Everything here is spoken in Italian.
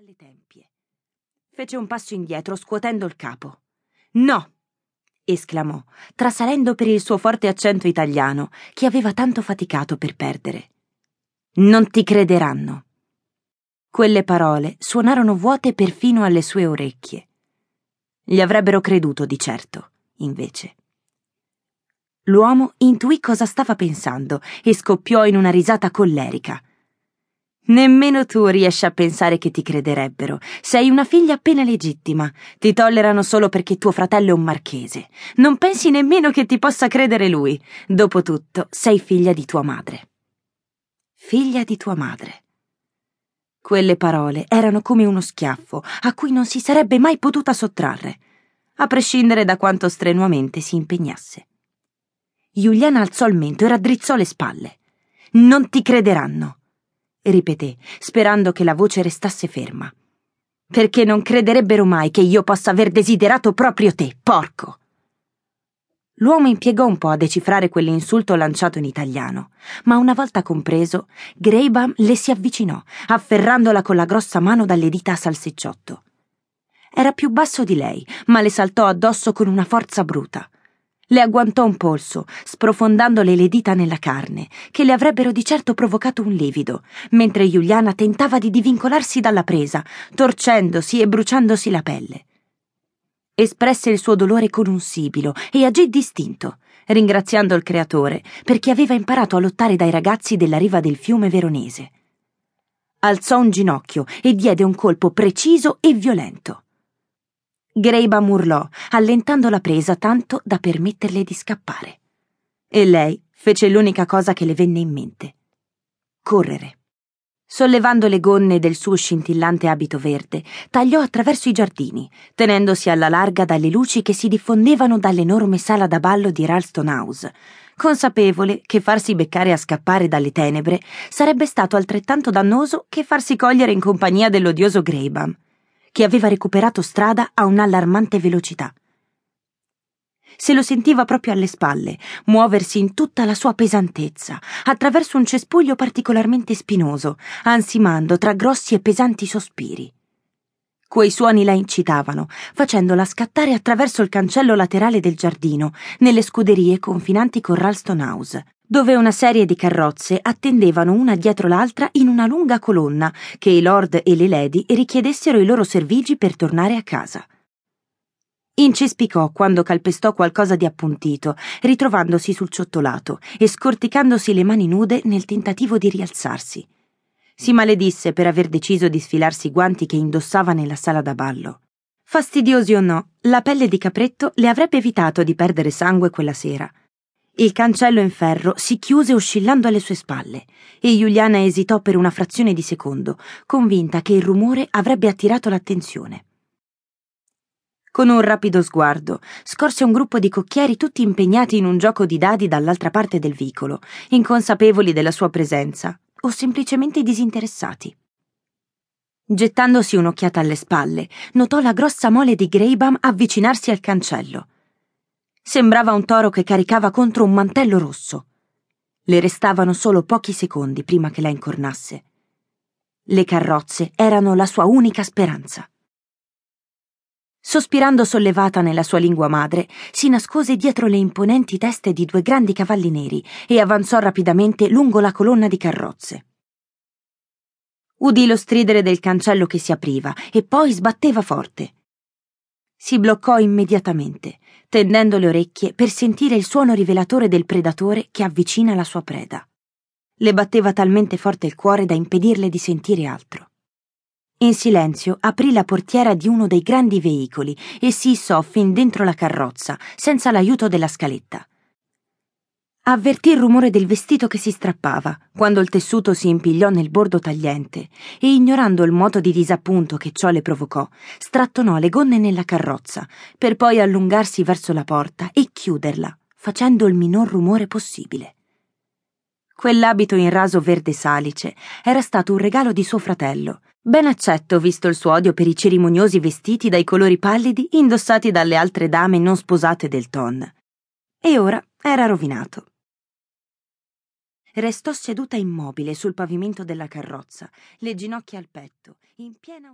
alle tempie. Fece un passo indietro, scuotendo il capo. No! esclamò, trasalendo per il suo forte accento italiano, che aveva tanto faticato per perdere. Non ti crederanno. Quelle parole suonarono vuote perfino alle sue orecchie. Gli avrebbero creduto di certo, invece. L'uomo intuì cosa stava pensando e scoppiò in una risata collerica. Nemmeno tu riesci a pensare che ti crederebbero. Sei una figlia appena legittima. Ti tollerano solo perché tuo fratello è un marchese. Non pensi nemmeno che ti possa credere lui. Dopotutto, sei figlia di tua madre. Figlia di tua madre. Quelle parole erano come uno schiaffo a cui non si sarebbe mai potuta sottrarre, a prescindere da quanto strenuamente si impegnasse. Giuliana alzò il mento e raddrizzò le spalle. Non ti crederanno ripeté, sperando che la voce restasse ferma. Perché non crederebbero mai che io possa aver desiderato proprio te, porco. L'uomo impiegò un po' a decifrare quell'insulto lanciato in italiano, ma una volta compreso, Greybaum le si avvicinò, afferrandola con la grossa mano dalle dita a salsicciotto. Era più basso di lei, ma le saltò addosso con una forza bruta. Le agguantò un polso, sprofondandole le dita nella carne, che le avrebbero di certo provocato un livido, mentre Giuliana tentava di divincolarsi dalla presa, torcendosi e bruciandosi la pelle. Espresse il suo dolore con un sibilo e agì distinto, ringraziando il creatore perché aveva imparato a lottare dai ragazzi della riva del fiume veronese. Alzò un ginocchio e diede un colpo preciso e violento. Greiba urlò, allentando la presa tanto da permetterle di scappare. E lei fece l'unica cosa che le venne in mente. Correre. Sollevando le gonne del suo scintillante abito verde, tagliò attraverso i giardini, tenendosi alla larga dalle luci che si diffondevano dall'enorme sala da ballo di Ralston House, consapevole che farsi beccare a scappare dalle tenebre sarebbe stato altrettanto dannoso che farsi cogliere in compagnia dell'odioso Greybam che aveva recuperato strada a un'allarmante velocità. Se lo sentiva proprio alle spalle, muoversi in tutta la sua pesantezza, attraverso un cespuglio particolarmente spinoso, ansimando tra grossi e pesanti sospiri. Quei suoni la incitavano, facendola scattare attraverso il cancello laterale del giardino, nelle scuderie confinanti con Ralston House, dove una serie di carrozze attendevano una dietro l'altra in una lunga colonna che i lord e le lady richiedessero i loro servigi per tornare a casa. Incespicò quando calpestò qualcosa di appuntito, ritrovandosi sul ciottolato e scorticandosi le mani nude nel tentativo di rialzarsi. Si maledisse per aver deciso di sfilarsi i guanti che indossava nella sala da ballo. Fastidiosi o no, la pelle di capretto le avrebbe evitato di perdere sangue quella sera il cancello in ferro si chiuse oscillando alle sue spalle e Giuliana esitò per una frazione di secondo, convinta che il rumore avrebbe attirato l'attenzione. Con un rapido sguardo scorse un gruppo di cocchieri tutti impegnati in un gioco di dadi dall'altra parte del vicolo, inconsapevoli della sua presenza o semplicemente disinteressati. Gettandosi un'occhiata alle spalle, notò la grossa mole di Greybam avvicinarsi al cancello. Sembrava un toro che caricava contro un mantello rosso. Le restavano solo pochi secondi prima che la incornasse. Le carrozze erano la sua unica speranza. Sospirando sollevata nella sua lingua madre, si nascose dietro le imponenti teste di due grandi cavalli neri e avanzò rapidamente lungo la colonna di carrozze. Udì lo stridere del cancello che si apriva e poi sbatteva forte. Si bloccò immediatamente, tendendo le orecchie per sentire il suono rivelatore del predatore che avvicina la sua preda. Le batteva talmente forte il cuore da impedirle di sentire altro. In silenzio aprì la portiera di uno dei grandi veicoli e si issò fin dentro la carrozza, senza l'aiuto della scaletta. Avvertì il rumore del vestito che si strappava, quando il tessuto si impigliò nel bordo tagliente, e ignorando il moto di disappunto che ciò le provocò, strattonò le gonne nella carrozza, per poi allungarsi verso la porta e chiuderla, facendo il minor rumore possibile. Quell'abito in raso verde salice era stato un regalo di suo fratello, ben accetto visto il suo odio per i cerimoniosi vestiti dai colori pallidi indossati dalle altre dame non sposate del ton. E ora era rovinato. Restò seduta immobile sul pavimento della carrozza, le ginocchia al petto, in piena